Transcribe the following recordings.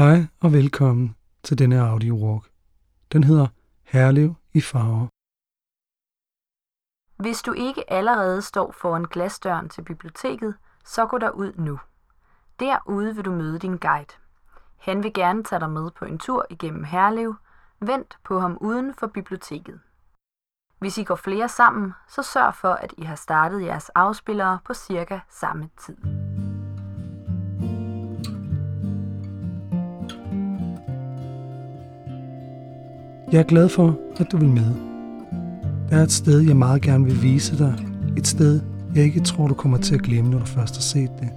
Hej og velkommen til denne audio walk. Den hedder Herlev i farver. Hvis du ikke allerede står foran glasdøren til biblioteket, så gå der ud nu. Derude vil du møde din guide. Han vil gerne tage dig med på en tur igennem Herlev. Vent på ham uden for biblioteket. Hvis I går flere sammen, så sørg for, at I har startet jeres afspillere på cirka samme tid. Jeg er glad for, at du vil med. Der er et sted, jeg meget gerne vil vise dig. Et sted, jeg ikke tror, du kommer til at glemme, når du først har set det.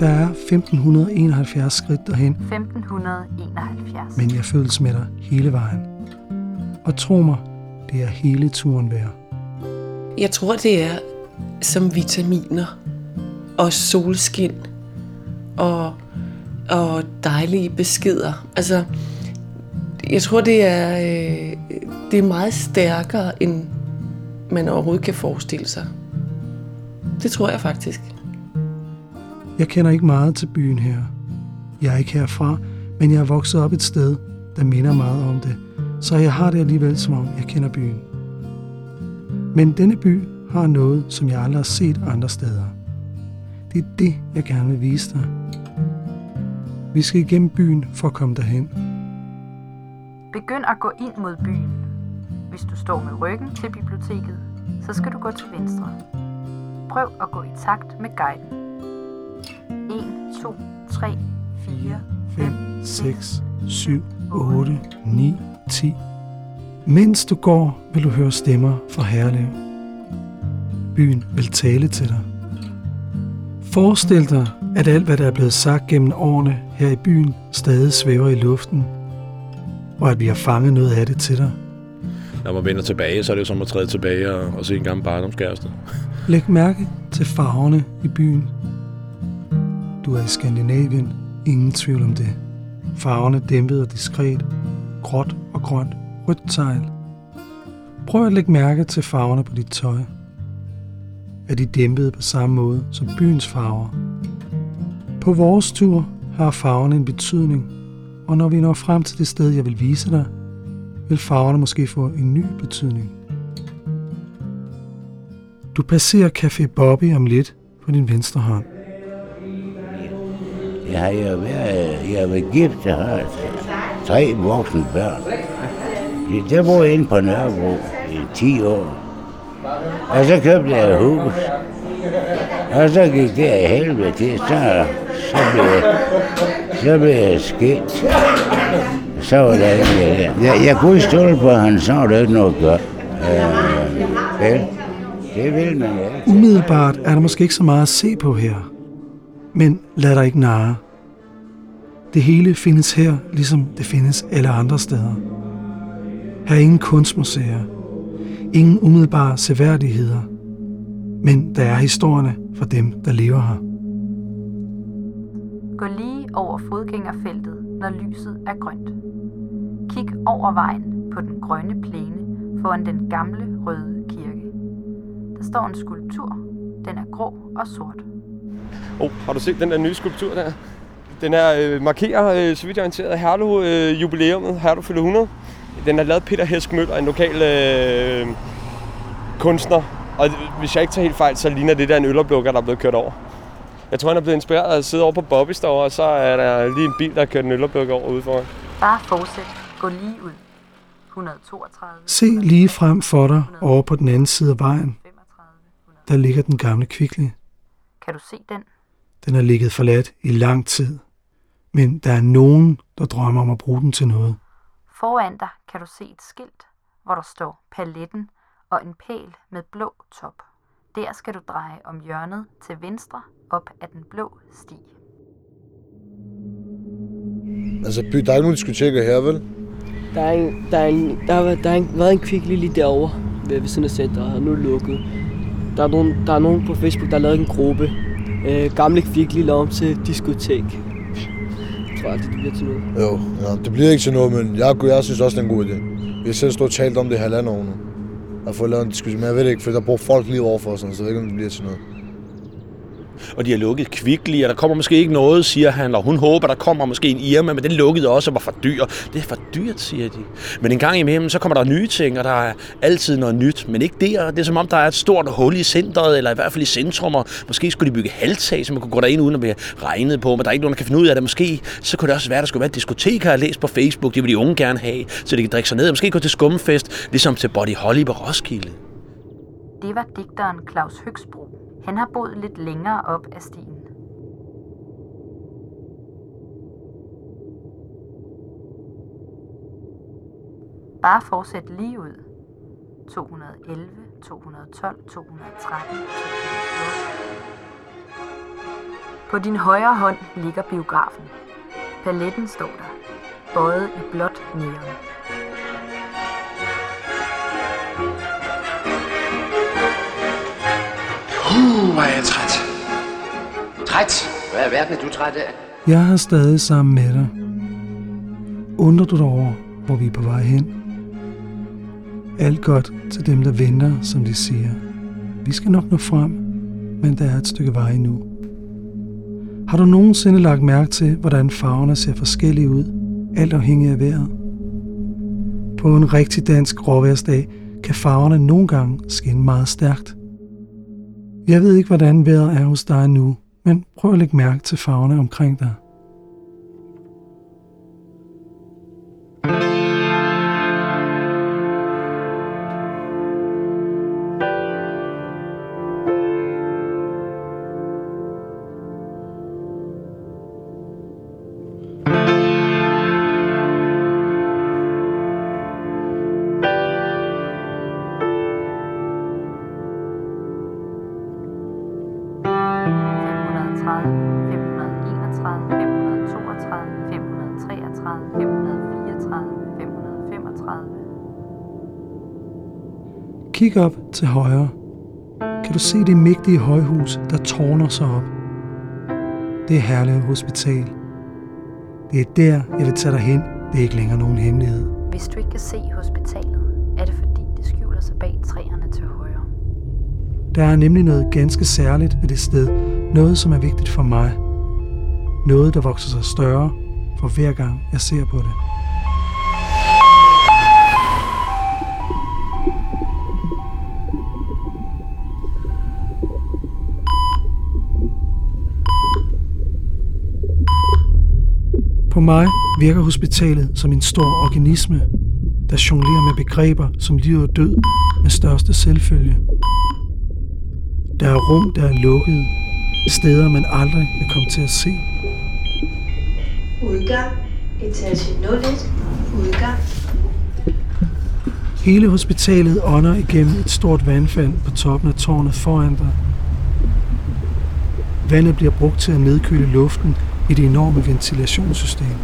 Der er 1571 skridt derhen, 1571. men jeg føles med dig hele vejen. Og tro mig, det er hele turen værd. Jeg tror, det er som vitaminer og solskin og, og dejlige beskeder. Altså, jeg tror, det er, øh, det er meget stærkere, end man overhovedet kan forestille sig. Det tror jeg faktisk. Jeg kender ikke meget til byen her. Jeg er ikke herfra, men jeg er vokset op et sted, der minder meget om det, så jeg har det alligevel, som om jeg kender byen. Men denne by har noget, som jeg aldrig har set andre steder. Det er det, jeg gerne vil vise dig. Vi skal igennem byen for at komme derhen. Begynd at gå ind mod byen. Hvis du står med ryggen til biblioteket, så skal du gå til venstre. Prøv at gå i takt med guiden. 1, 2, 3, 4, 5, 6, 7, 8, 9, 10. Mens du går, vil du høre stemmer fra Herlev. Byen vil tale til dig. Forestil dig, at alt, hvad der er blevet sagt gennem årene her i byen, stadig svæver i luften, og at vi har fanget noget af det til dig. Når man vender tilbage, så er det jo som at træde tilbage og, og se en gammel barndomskæreste. Læg mærke til farverne i byen. Du er i Skandinavien, ingen tvivl om det. Farverne dæmpet og diskret, gråt og grønt, rødt tegl. Prøv at lægge mærke til farverne på dit tøj. Er de dæmpet på samme måde som byens farver? På vores tur har farverne en betydning, og når vi når frem til det sted, jeg vil vise dig, vil farverne måske få en ny betydning. Du passerer Café Bobby om lidt på din venstre hånd. Jeg har jo været, jeg har været gift, jeg har tre voksne børn. Der bor jeg inde på Nørrebro i 10 år. Og så købte jeg et hus. Og så gik det af helvede til, så, så blev jeg, så blev jeg skilt. Så var der ikke mere der. Jeg, jeg kunne ikke stole på, at han så var der ikke noget godt. Øh, vel, det vil man ikke. Umiddelbart er der måske ikke så meget at se på her. Men lad dig ikke narre. Det hele findes her, ligesom det findes alle andre steder. Her er ingen kunstmuseer. Ingen umiddelbare seværdigheder. Men der er historierne for dem, der lever her. Gå lige over fodgængerfeltet, når lyset er grønt. Kig over vejen på den grønne plæne foran den gamle røde kirke. Der står en skulptur. Den er grå og sort. Oh, har du set den der nye skulptur der? Den er øh, markerer, øh, så vidt jeg er orienteret, øh, Herlev øh, jubileumet, Herlev fylder 100. Den er lavet Peter Hesk Møller, en lokal øh, kunstner. Og hvis jeg ikke tager helt fejl, så ligner det der en øloplukker, der er blevet kørt over. Jeg tror, han er blevet inspireret af at sidde over på Bobby's derovre, og så er der lige en bil, der har kørt en øloplukker over ude foran. Bare fortsæt. Gå lige ud. 132. Se lige frem for dig over på den anden side af vejen. 35. Der ligger den gamle kvikle. Kan du se den? Den har ligget forladt i lang tid. Men der er nogen, der drømmer om at bruge den til noget. Foran dig kan du se et skilt, hvor der står paletten og en pæl med blå top. Der skal du dreje om hjørnet til venstre op ad den blå sti. Altså, by, der er ikke nogen diskoteker her, vel? Der er, en, der, er en, der, har, været- der har været en kvickly lige derovre ved, ved siden af centret, og nu er det lukket. Der er, nogen, der er nogen på Facebook, der har lavet en gruppe. Øh, gamle kvickly lavet om til diskotek. Jeg tror aldrig, det bliver til noget. Jo, ja, det bliver ikke til noget, men jeg, jeg synes også, det er en god idé. Vi har selv stået og talt om det i halvandet år nu. At få lavet en diskussion, men jeg ved ikke, for der bor folk lige overfor os, så jeg ved ikke, om det bliver til noget. Og de har lukket Kvickly, og der kommer måske ikke noget, siger han, og hun håber, der kommer måske en Irma, men den lukkede også og var for dyr. Det er for dyrt, siger de. Men en gang imellem, så kommer der nye ting, og der er altid noget nyt, men ikke der. Det er som om, der er et stort hul i centret, eller i hvert fald i centrum, og måske skulle de bygge halvtag, så man kunne gå derind uden at blive regnet på, men der er ikke nogen, der kan finde ud af det. Måske så kunne det også være, at der skulle være et diskotek, har jeg læst på Facebook. Det vil de unge gerne have, så de kan drikke sig ned, og måske gå til skumfest, ligesom til Body Holly på Roskilde. Det var digteren Claus Høgsbro. Han har boet lidt længere op ad stien. Bare fortsæt lige ud. 211, 212, 213, 214. På din højre hånd ligger biografen. Paletten står der, bøjet i blåt neon. Uh, hvor er jeg træt. Træt? Hvad er verden er du træt af? Jeg er stadig sammen med dig. Undrer du dig over, hvor vi er på vej hen? Alt godt til dem, der venter, som de siger. Vi skal nok nå frem, men der er et stykke vej endnu. Har du nogensinde lagt mærke til, hvordan farverne ser forskellige ud, alt afhængig af vejret? På en rigtig dansk råværsdag kan farverne nogle gange skinne meget stærkt. Jeg ved ikke, hvordan vejret er hos dig nu, men prøv at lægge mærke til farverne omkring dig. Til højre. Kan du se det mægtige højhus, der tårner sig op? Det er Herlev Hospital. Det er der, jeg vil tage dig hen. Det er ikke længere nogen hemmelighed. Hvis du ikke kan se hospitalet, er det fordi, det skjuler sig bag træerne til højre. Der er nemlig noget ganske særligt ved det sted. Noget, som er vigtigt for mig. Noget, der vokser sig større for hver gang, jeg ser på det. Mig virker hospitalet som en stor organisme, der jonglerer med begreber som liv og død med største selvfølge. Der er rum, der er lukket, steder man aldrig vil komme til at se. Udgang, etage 01, udgang. Hele hospitalet ånder igennem et stort vandfald på toppen af tårnet foran dig. Vandet bliver brugt til at nedkøle luften i det enorme ventilationssystem.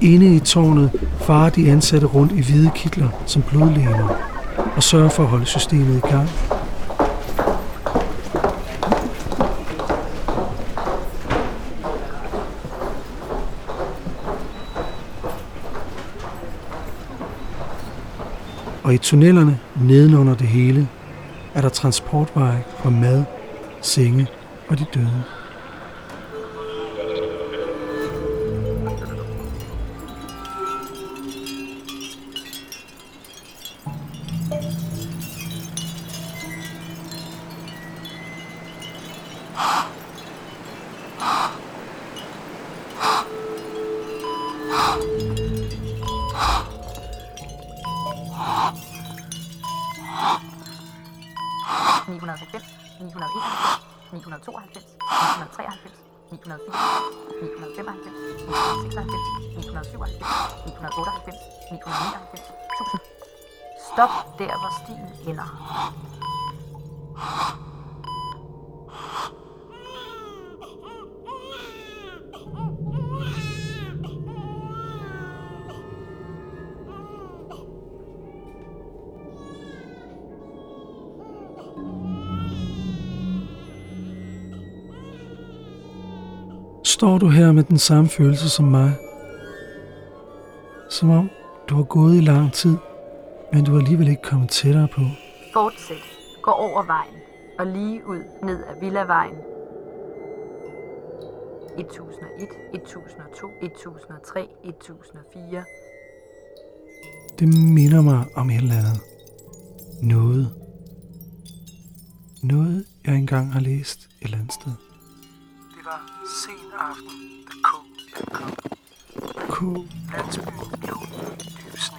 Inde i tårnet farer de ansatte rundt i hvide kitler som blodlæger og sørger for at holde systemet i gang. Og i tunnelerne nedenunder det hele er der transportveje for mad, senge og de døde. 990, 901, 992, 993, 904, 995, 996, 997, 998, 999, 1000. Stop der, hvor stien ender. Står du her med den samme følelse som mig? Som om du har gået i lang tid Men du er alligevel ikke kommet tættere på. Fortsæt. Gå over vejen og lige ud ned ad Villavejen. 1001, 1002, 1003, 1004. Det minder mig om et eller andet. Noget. Noget, jeg engang har læst et eller andet sted. Sen aften, da K ankom. K, landsbyen lå i dyb sne.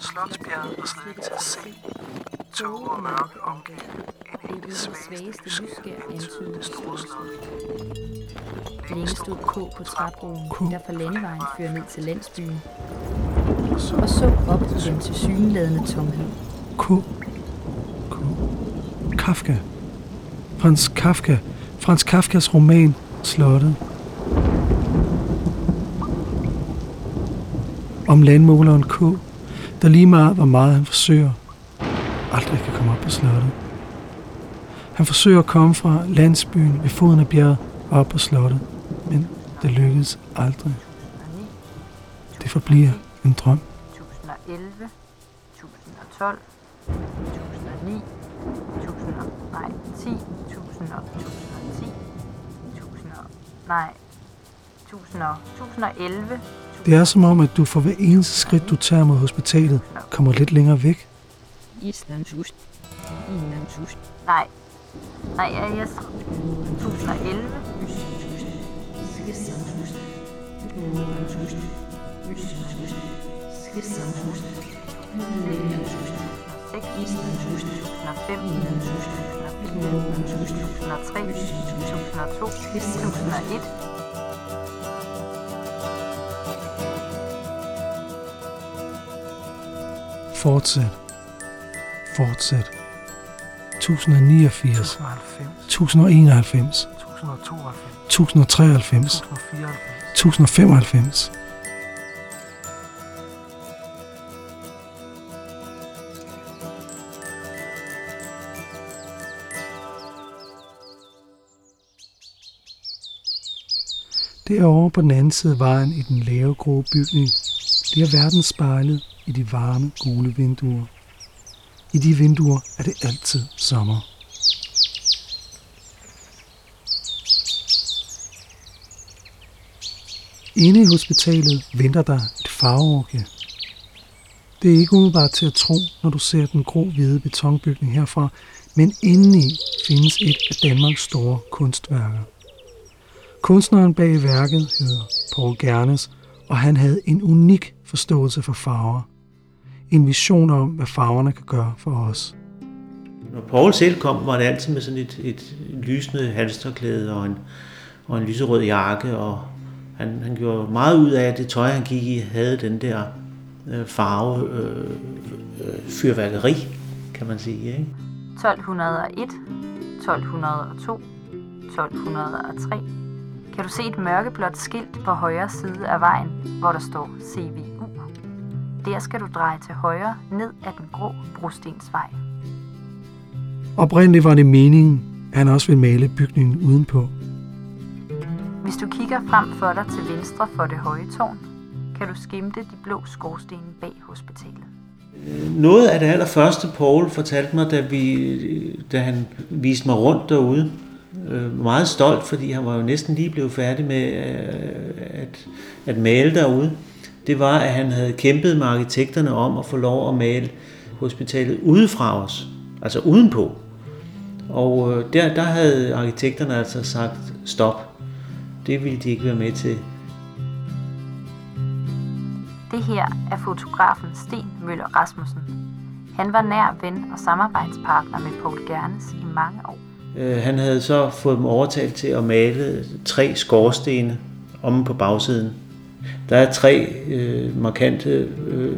Slotsbjerget var slet ikke til at se. Tog og mørke omgav en af de svageste lysskær antydede det store slot. Længe stod K på træbroen, der fra landevejen fører ned til landsbyen. Og så op i den tilsyneladende tomhed. K. K. Kafka. Frans Kafka. Frans Kafkas roman Slottet. Om landmåleren K, der lige meget hvor meget han forsøger, aldrig kan komme op på slottet. Han forsøger at komme fra landsbyen ved foden af bjerget op på slottet, men det lykkedes aldrig. Det forbliver en drøm. 1011, 1012, 1009, 1000, nej, 10, 1000 og 1000 nej, 1000 og, 1011, Det er som om, at du for hver eneste skridt, du tager mod hospitalet, kommer lidt længere væk. Islandshus. Islandshus. Nej. Nej, jeg, jeg 1011. Fortsæt. Fortsæt. 1089. 1091. 1093. 1095. Derovre på den anden side af vejen i den lave grå bygning, bliver verden spejlet i de varme gule vinduer. I de vinduer er det altid sommer. Inde i hospitalet venter der et farveorgie. Det er ikke umiddelbart til at tro, når du ser den grå-hvide betonbygning herfra, men indeni findes et af Danmarks store kunstværker. Kunstneren bag værket hedder Paul Gernes, og han havde en unik forståelse for farver. En vision om, hvad farverne kan gøre for os. Når Paul selv kom, var det altid med sådan et, et lysende halsterklæde og en, og en lyserød jakke, og han, han gjorde meget ud af, at det tøj, han gik i, havde den der øh, farve øh, øh, fyrværkeri, kan man sige. Ikke? 1201, 1202, 1203. Kan du se et mørkeblåt skilt på højre side af vejen, hvor der står CVU? Der skal du dreje til højre ned ad den grå brostensvej. Oprindeligt var det meningen, at han også ville male bygningen udenpå. Hvis du kigger frem for dig til venstre for det høje tårn, kan du skimte de blå skorstene bag hospitalet. Noget af det allerførste, Paul fortalte mig, da, vi, da han viste mig rundt derude, øh, meget stolt, fordi han var jo næsten lige blevet færdig med øh, at, at male derude, det var, at han havde kæmpet med arkitekterne om at få lov at male hospitalet udefra os, altså udenpå. Og øh, der, der havde arkitekterne altså sagt stop. Det ville de ikke være med til. Det her er fotografen Sten Møller Rasmussen. Han var nær ven og samarbejdspartner med Paul Gernes i mange år. Øh, han havde så fået dem overtalt til at male tre skorstene omme på bagsiden. Der er tre øh, markante øh,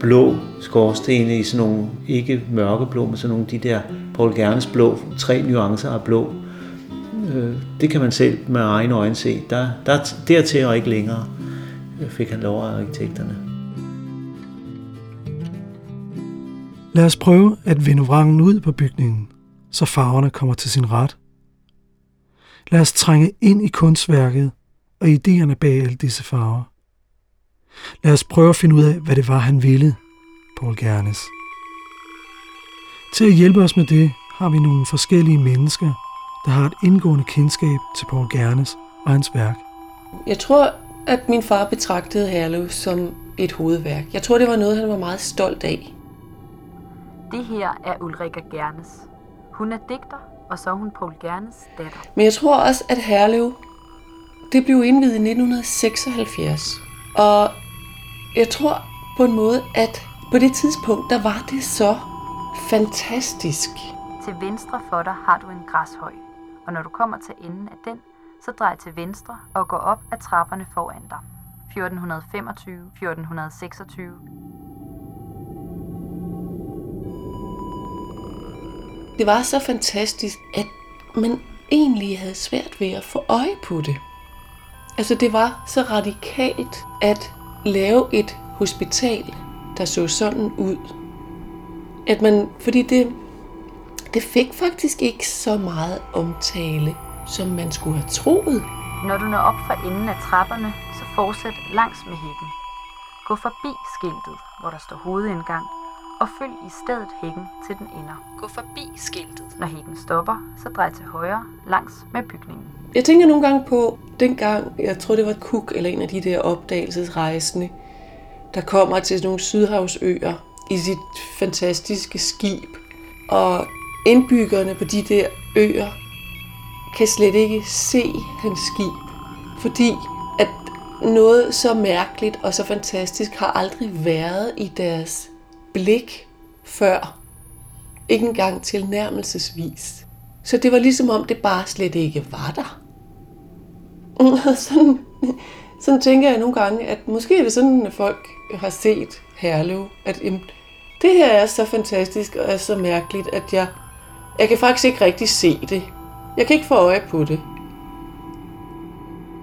blå skorstene i sådan nogle, ikke mørkeblå, men sådan nogle de der Paul Gernes blå, tre nuancer af blå. Øh, det kan man selv med egne øjne se. Der, der, dertil og ikke længere øh, fik han lov af arkitekterne. Lad os prøve at vende vrangen ud på bygningen, så farverne kommer til sin ret. Lad os trænge ind i kunstværket og idéerne bag alle disse farver. Lad os prøve at finde ud af, hvad det var, han ville, Paul Gernes. Til at hjælpe os med det, har vi nogle forskellige mennesker, der har et indgående kendskab til Paul Gernes og hans værk. Jeg tror, at min far betragtede Herlev som et hovedværk. Jeg tror, det var noget, han var meget stolt af. Det her er Ulrika Gernes. Hun er digter, og så er hun Paul Gernes datter. Men jeg tror også, at Herlev, det blev indvidet i 1976. Og jeg tror på en måde, at på det tidspunkt, der var det så fantastisk. Til venstre for dig har du en græshøj, og når du kommer til enden af den, så drej til venstre og gå op ad trapperne foran dig. 1425, 1426. Det var så fantastisk, at man egentlig havde svært ved at få øje på det. Altså det var så radikalt at lave et hospital, der så sådan ud. At man, fordi det, det fik faktisk ikke så meget omtale, som man skulle have troet. Når du når op for enden af trapperne, så fortsæt langs med hækken. Gå forbi skiltet, hvor der står hovedindgang, og følg i stedet hækken til den ender. Gå forbi skiltet. Når hækken stopper, så drej til højre langs med bygningen. Jeg tænker nogle gange på, dengang, jeg tror det var Cook eller en af de der opdagelsesrejsende, der kommer til nogle sydhavsøer i sit fantastiske skib. Og indbyggerne på de der øer kan slet ikke se hans skib, fordi at noget så mærkeligt og så fantastisk har aldrig været i deres blik før. Ikke engang tilnærmelsesvis. Så det var ligesom om det bare slet ikke var der. sådan, sådan tænker jeg nogle gange, at måske er det sådan, at folk har set Herlev, at jamen, det her er så fantastisk og er så mærkeligt, at jeg, jeg kan faktisk ikke rigtig se det. Jeg kan ikke få øje på det.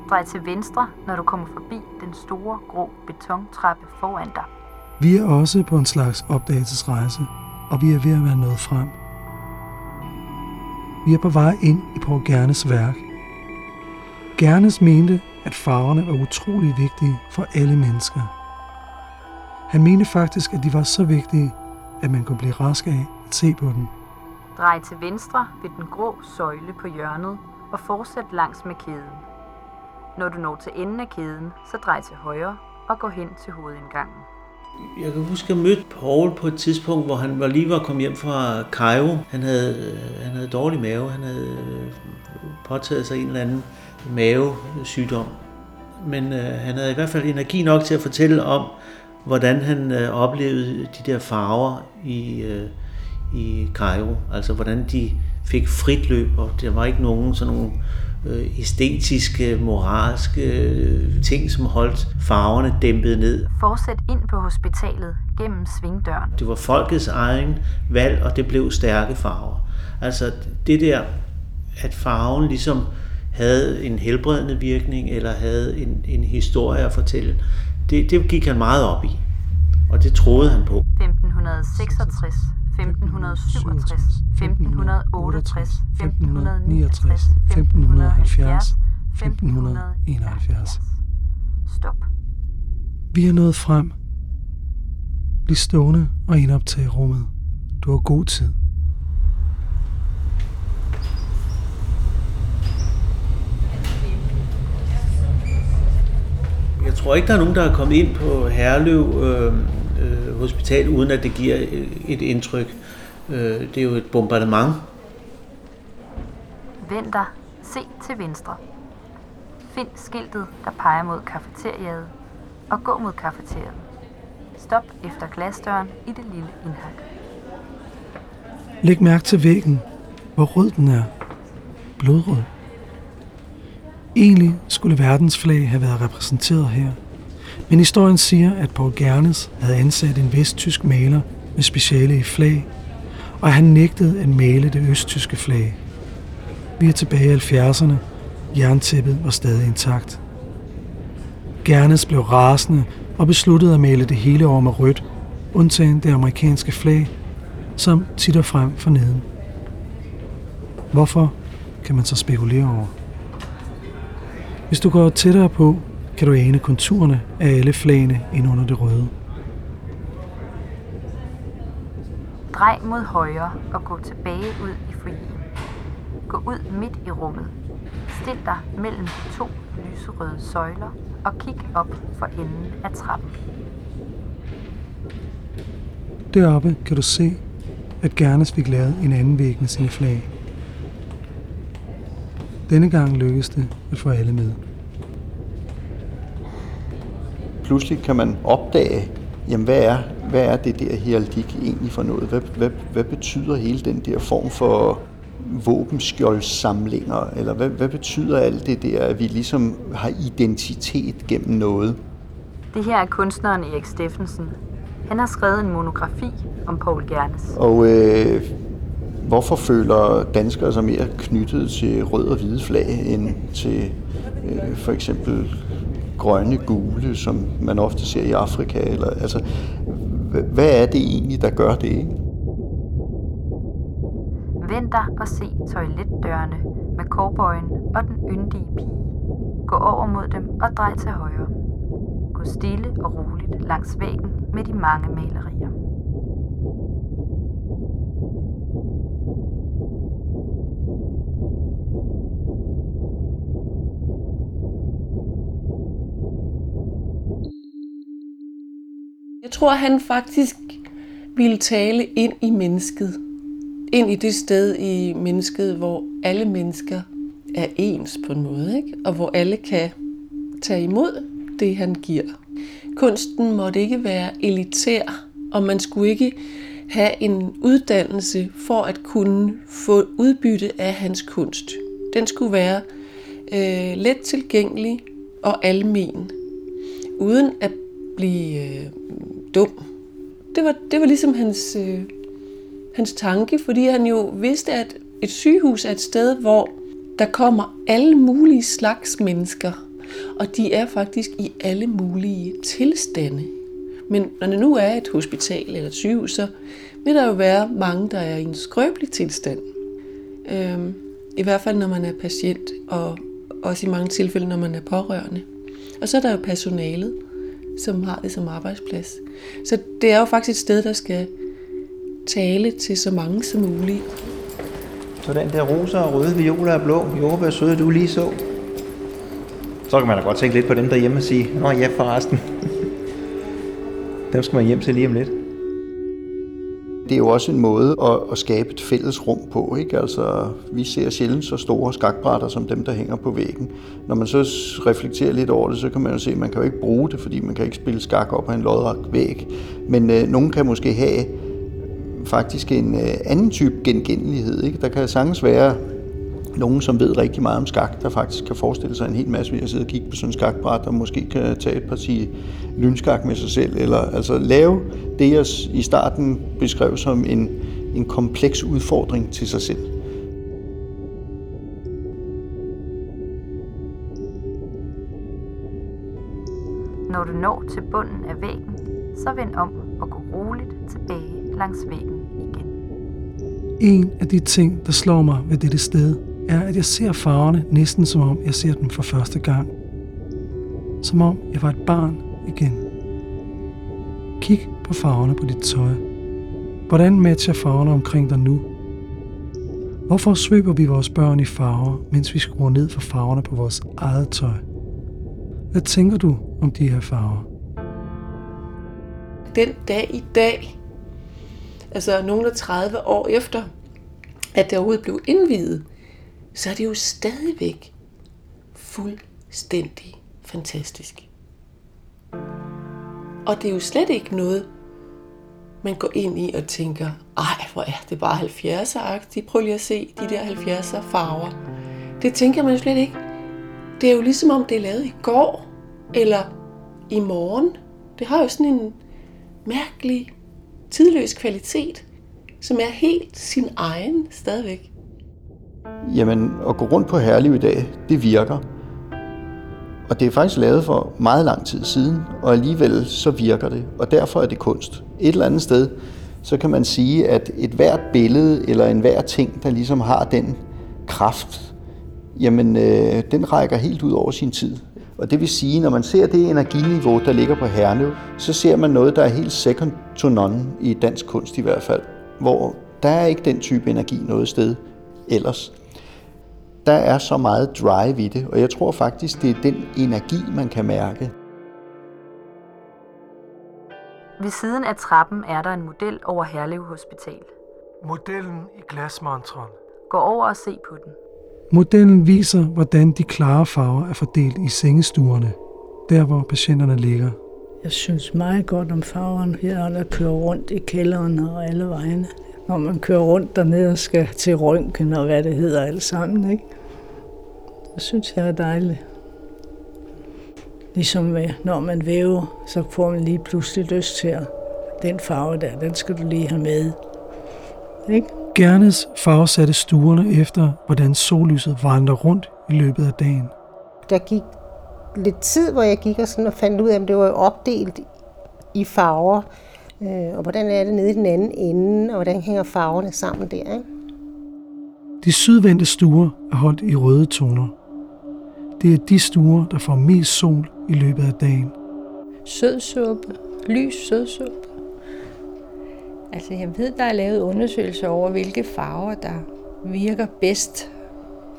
Drej til venstre, når du kommer forbi den store, grå betontrappe foran dig. Vi er også på en slags opdagelsesrejse, og vi er ved at være nået frem. Vi er på vej ind i Paul Gernes værk. Gernes mente, at farverne var utrolig vigtige for alle mennesker. Han mente faktisk, at de var så vigtige, at man kunne blive rask af at se på dem. Drej til venstre ved den grå søjle på hjørnet og fortsæt langs med kæden. Når du når til enden af kæden, så drej til højre og gå hen til hovedindgangen. Jeg kan huske, at jeg mødte Paul på et tidspunkt, hvor han var lige var kommet hjem fra Cairo. Han havde, øh, han havde dårlig mave. Han havde øh, påtaget sig en eller anden mavesygdom. Men øh, han havde i hvert fald energi nok til at fortælle om, hvordan han øh, oplevede de der farver i, øh, i Cairo. Altså hvordan de fik frit løb, og der var ikke nogen sådan nogle øh, æstetiske, moralske øh, ting, som holdt farverne dæmpet ned. Fortsæt ind på hospitalet gennem svingdøren. Det var folkets egen valg, og det blev stærke farver. Altså det der, at farven ligesom havde en helbredende virkning, eller havde en, en historie at fortælle, det, det gik han meget op i. Og det troede han på. 1566, 1567, 1568, 1569, 1570, 1571. Stop. Vi er nået frem. Bliv stående og indoptage rummet. Du har god tid. Jeg tror ikke, der er nogen, der er kommet ind på Herlev øh, øh, Hospital, uden at det giver et indtryk. Øh, det er jo et bombardement. Vend dig. Se til venstre. Find skiltet, der peger mod kafeteriet, og gå mod kafeteriet. Stop efter glasdøren i det lille indhak. Læg mærke til væggen, hvor rød den er. Blodrød. Egentlig skulle verdens flag have været repræsenteret her. Men historien siger, at Paul Gernes havde ansat en vesttysk maler med speciale i flag, og han nægtede at male det østtyske flag. Vi er tilbage i 70'erne. Jerntæppet var stadig intakt. Gernes blev rasende og besluttede at male det hele over med rødt, undtagen det amerikanske flag, som titter frem for neden. Hvorfor, kan man så spekulere over. Hvis du går tættere på, kan du ane konturerne af alle flagene ind under det røde. Drej mod højre og gå tilbage ud i foyeren. Gå ud midt i rummet. Stil dig mellem to lyserøde søjler og kig op for enden af trappen. Deroppe kan du se, at Gernes fik lavet en anden væg med sine flag. Denne gang lykkedes det at få alle med. Pludselig kan man opdage, jamen hvad er, hvad er det der heraldik egentlig for noget? Hvad, hvad, hvad betyder hele den der form for våbenskjoldsamlinger? Eller hvad, hvad betyder alt det der, at vi ligesom har identitet gennem noget? Det her er kunstneren Erik Steffensen. Han har skrevet en monografi om Paul Gernes. Og øh, hvorfor føler danskere sig mere knyttet til rød og hvide flag end til øh, for eksempel grønne, gule, som man ofte ser i Afrika? Eller, altså, hvad er det egentlig, der gør det? Ikke? Vend dig og se toiletdørene med cowboyen og den yndige pige. Gå over mod dem og drej til højre. Gå stille og roligt langs væggen med de mange malerier. Jeg tror, han faktisk ville tale ind i mennesket. Ind i det sted i mennesket, hvor alle mennesker er ens på en måde, ikke? og hvor alle kan tage imod det, han giver. Kunsten måtte ikke være elitær, og man skulle ikke have en uddannelse for at kunne få udbytte af hans kunst. Den skulle være øh, let tilgængelig og almen, uden at blive øh, dum. Det var, det var ligesom hans, øh, hans tanke, fordi han jo vidste, at et sygehus er et sted, hvor der kommer alle mulige slags mennesker, og de er faktisk i alle mulige tilstande. Men når det nu er et hospital eller et sygehus, så vil der jo være mange, der er i en skrøbelig tilstand. Øhm, I hvert fald, når man er patient, og også i mange tilfælde, når man er pårørende. Og så er der jo personalet, som har det som arbejdsplads. Så det er jo faktisk et sted, der skal tale til så mange som muligt. Så den der rosa og røde, violer og blå, jordbær søde, du lige så. Så kan man da godt tænke lidt på dem derhjemme og sige, Nå ja, forresten. dem skal man hjem til lige om lidt. Det er jo også en måde at, at skabe et fælles rum på. Ikke? Altså, vi ser sjældent så store skakbrætter som dem, der hænger på væggen. Når man så reflekterer lidt over det, så kan man jo se, at man kan jo ikke bruge det, fordi man kan ikke spille skak op af en lodret væg. Men øh, nogen kan måske have faktisk en øh, anden type genkendelighed. Ikke? Der kan sagtens være nogen, som ved rigtig meget om skak, der faktisk kan forestille sig en hel masse ved at sidde og kigge på sådan en skakbræt, og måske kan tage et parti lynskak med sig selv, eller altså lave det, jeg i starten beskrev som en, en kompleks udfordring til sig selv. Når du når til bunden af væggen, så vend om og gå roligt tilbage langs væggen igen. En af de ting, der slår mig ved dette sted, er, at jeg ser farverne næsten som om, jeg ser dem for første gang. Som om jeg var et barn igen. Kig på farverne på dit tøj. Hvordan matcher farverne omkring dig nu? Hvorfor svøber vi vores børn i farver, mens vi skruer ned for farverne på vores eget tøj? Hvad tænker du om de her farver? Den dag i dag, altså nogle af 30 år efter, at det overhovedet blev indvidet, så er det jo stadigvæk fuldstændig fantastisk. Og det er jo slet ikke noget, man går ind i og tænker, ej, hvor er det bare 70'er-agtigt. Prøv lige at se de der 70'er farver. Det tænker man slet ikke. Det er jo ligesom om, det er lavet i går, eller i morgen. Det har jo sådan en mærkelig, tidløs kvalitet, som er helt sin egen stadigvæk. Jamen, at gå rundt på Herlev i dag, det virker. Og det er faktisk lavet for meget lang tid siden, og alligevel så virker det, og derfor er det kunst. Et eller andet sted, så kan man sige, at et hvert billede eller en hver ting, der ligesom har den kraft, jamen øh, den rækker helt ud over sin tid. Og det vil sige, når man ser det energiniveau, der ligger på Herlev, så ser man noget, der er helt second to none i dansk kunst i hvert fald. hvor der er ikke den type energi noget sted ellers. Der er så meget drive i det, og jeg tror faktisk, det er den energi, man kan mærke. Ved siden af trappen er der en model over Herlev Hospital. Modellen i glasmontren. Gå over og se på den. Modellen viser, hvordan de klare farver er fordelt i sengestuerne, der hvor patienterne ligger. Jeg synes meget godt om farverne her, der kører rundt i kælderen og alle vegne. Når man kører rundt dernede og skal til røntgen og hvad det hedder alt sammen, ikke? Det synes jeg er dejligt. Ligesom når man væver, så får man lige pludselig lyst til at den farve der, den skal du lige have med. Ikke? Gernes farvesatte stuerne efter, hvordan sollyset vandrer rundt i løbet af dagen. Der gik lidt tid, hvor jeg gik og, sådan og fandt ud af, at det var opdelt i farver. Øh, og hvordan er det nede i den anden ende, og hvordan hænger farverne sammen der. Ikke? De sydvendte stuer er holdt i røde toner. Det er de stuer, der får mest sol i løbet af dagen. Sødsuppe. Lys sødsuppe. Altså, jeg ved, der er lavet undersøgelser over, hvilke farver, der virker bedst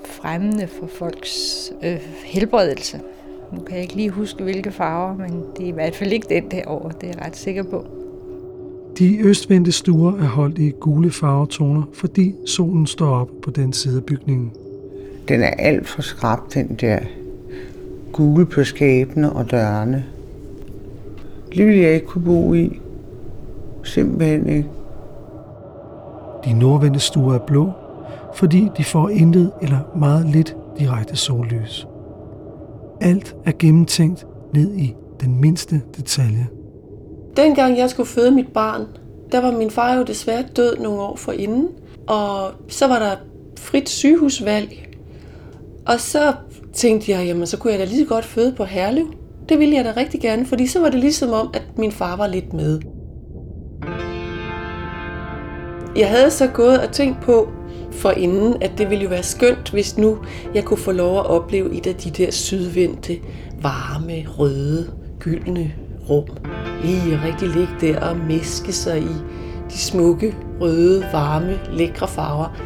fremmende for folks øh, helbredelse. Nu kan jeg ikke lige huske, hvilke farver, men det er i hvert fald ikke den derovre, det er jeg ret sikker på. De østvendte stuer er holdt i gule farvetoner, fordi solen står op på den side af bygningen. Den er alt for skrab, den der gule på skabene og dørene. Det ville jeg ikke kunne bo i. Simpelthen ikke. De nordvendte stuer er blå, fordi de får intet eller meget lidt direkte sollys. Alt er gennemtænkt ned i den mindste detalje. Dengang jeg skulle føde mit barn, der var min far jo desværre død nogle år forinden, og så var der frit sygehusvalg. Og så tænkte jeg, jamen så kunne jeg da lige så godt føde på Herlev. Det ville jeg da rigtig gerne, fordi så var det ligesom om, at min far var lidt med. Jeg havde så gået og tænkt på for inden, at det ville jo være skønt, hvis nu jeg kunne få lov at opleve et af de der sydvendte, varme, røde, gyldne rum. Lige rigtig ligge der og meske sig i de smukke, røde, varme, lækre farver.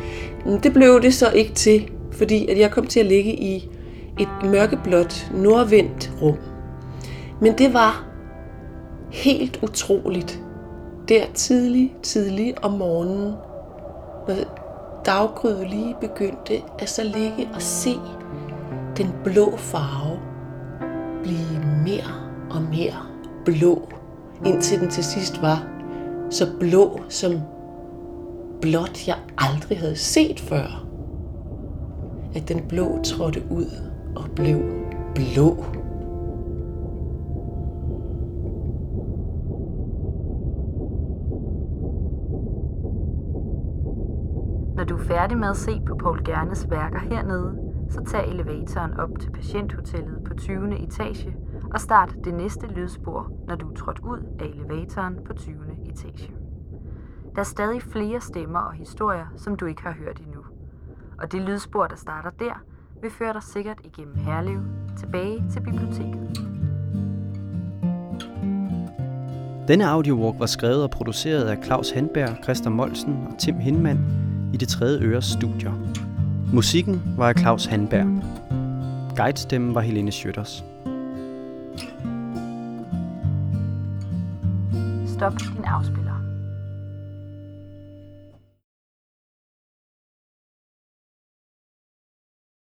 Men det blev det så ikke til, fordi at jeg kom til at ligge i et mørkeblåt, nordvendt rum. Men det var helt utroligt. Der tidlig, tidlig om morgenen, når daggryet lige begyndte at så ligge og se den blå farve blive mere og mere blå, indtil den til sidst var så blå som blot jeg aldrig havde set før. At den blå trådte ud og blev blå. Når du er færdig med at se på Paul Gernes værker hernede, så tag elevatoren op til patienthotellet på 20. etage og start det næste lydspor, når du er trådt ud af elevatoren på 20. etage. Der er stadig flere stemmer og historier, som du ikke har hørt endnu. Og det lydspor, der starter der, vil føre dig sikkert igennem Herlev, tilbage til biblioteket. Denne audiowalk var skrevet og produceret af Claus Handberg, Christa Molsen og Tim Hinman i det tredje øres studier. Musikken var af Claus Handberg. Guidestemmen var Helene Schøtters. Stop din afspil.